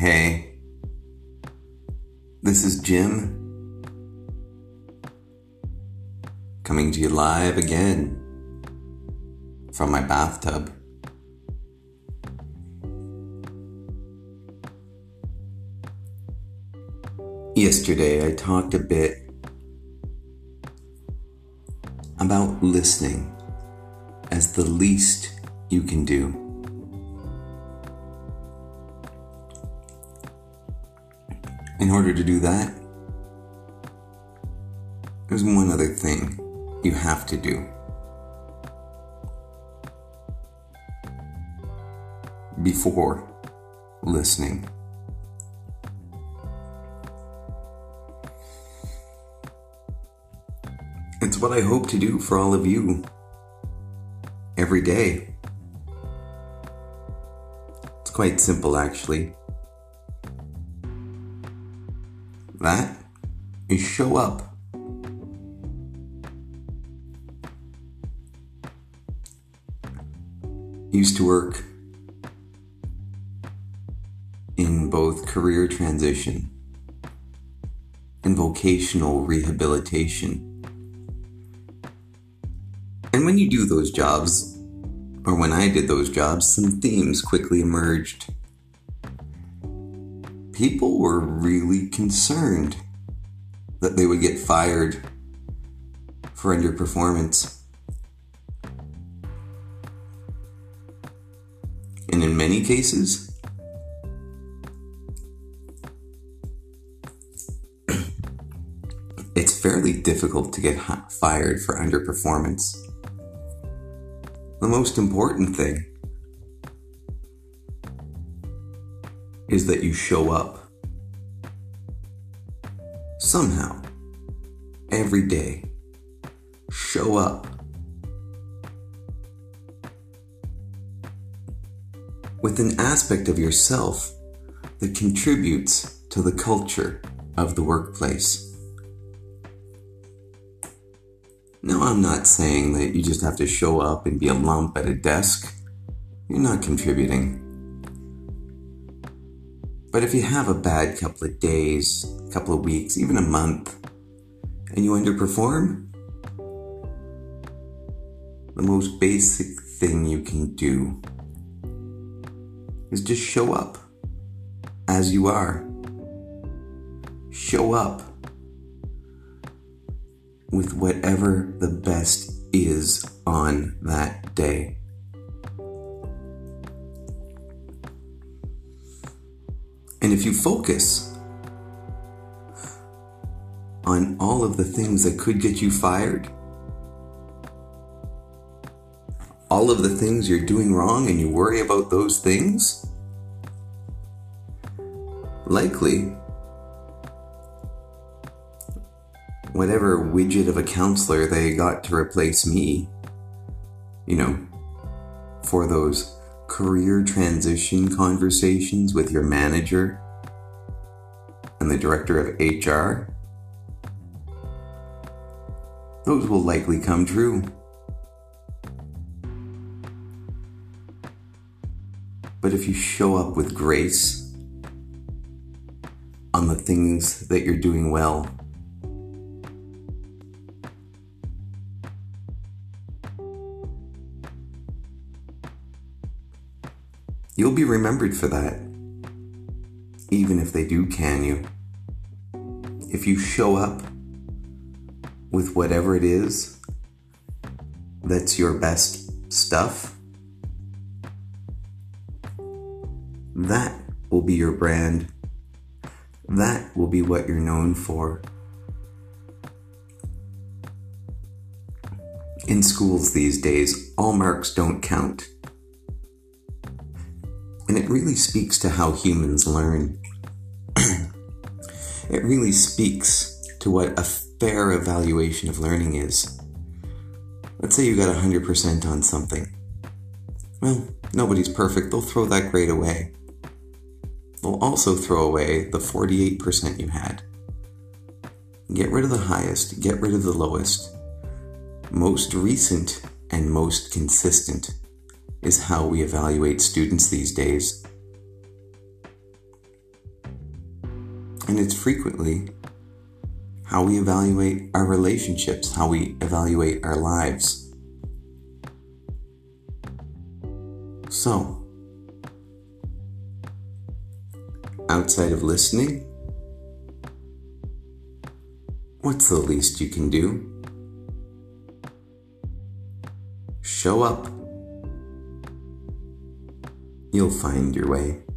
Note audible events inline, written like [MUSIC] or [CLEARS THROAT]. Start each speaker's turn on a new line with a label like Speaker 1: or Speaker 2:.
Speaker 1: Hey, this is Jim coming to you live again from my bathtub. Yesterday, I talked a bit about listening as the least you can do. In order to do that, there's one other thing you have to do. Before listening. It's what I hope to do for all of you every day. It's quite simple, actually. That is show up. Used to work in both career transition and vocational rehabilitation. And when you do those jobs, or when I did those jobs, some themes quickly emerged. People were really concerned that they would get fired for underperformance. And in many cases, [CLEARS THROAT] it's fairly difficult to get fired for underperformance. The most important thing is that you show up. Somehow, every day, show up. With an aspect of yourself that contributes to the culture of the workplace. Now, I'm not saying that you just have to show up and be a lump at a desk. You're not contributing. But if you have a bad couple of days, a couple of weeks, even a month, and you underperform, the most basic thing you can do is just show up as you are. Show up with whatever the best is on that day. And if you focus on all of the things that could get you fired, all of the things you're doing wrong, and you worry about those things, likely whatever widget of a counselor they got to replace me, you know, for those career transition conversations with your manager and the director of HR, those will likely come true. But if you show up with grace on the things that you're doing well, You'll be remembered for that, even if they do can you. If you show up with whatever it is that's your best stuff, that will be your brand. That will be what you're known for. In schools these days, all marks don't count. And it really speaks to how humans learn. [CLEARS THROAT] it really speaks to what a fair evaluation of learning is. Let's say you got 100% on something. Well, nobody's perfect, they'll throw that grade away. They'll also throw away the 48% you had. Get rid of the highest, get rid of the lowest. Most recent and most consistent is how we evaluate students these days. And it's frequently how we evaluate our relationships, how we evaluate our lives. So, outside of listening, what's the least you can do? Show up. You'll find your way.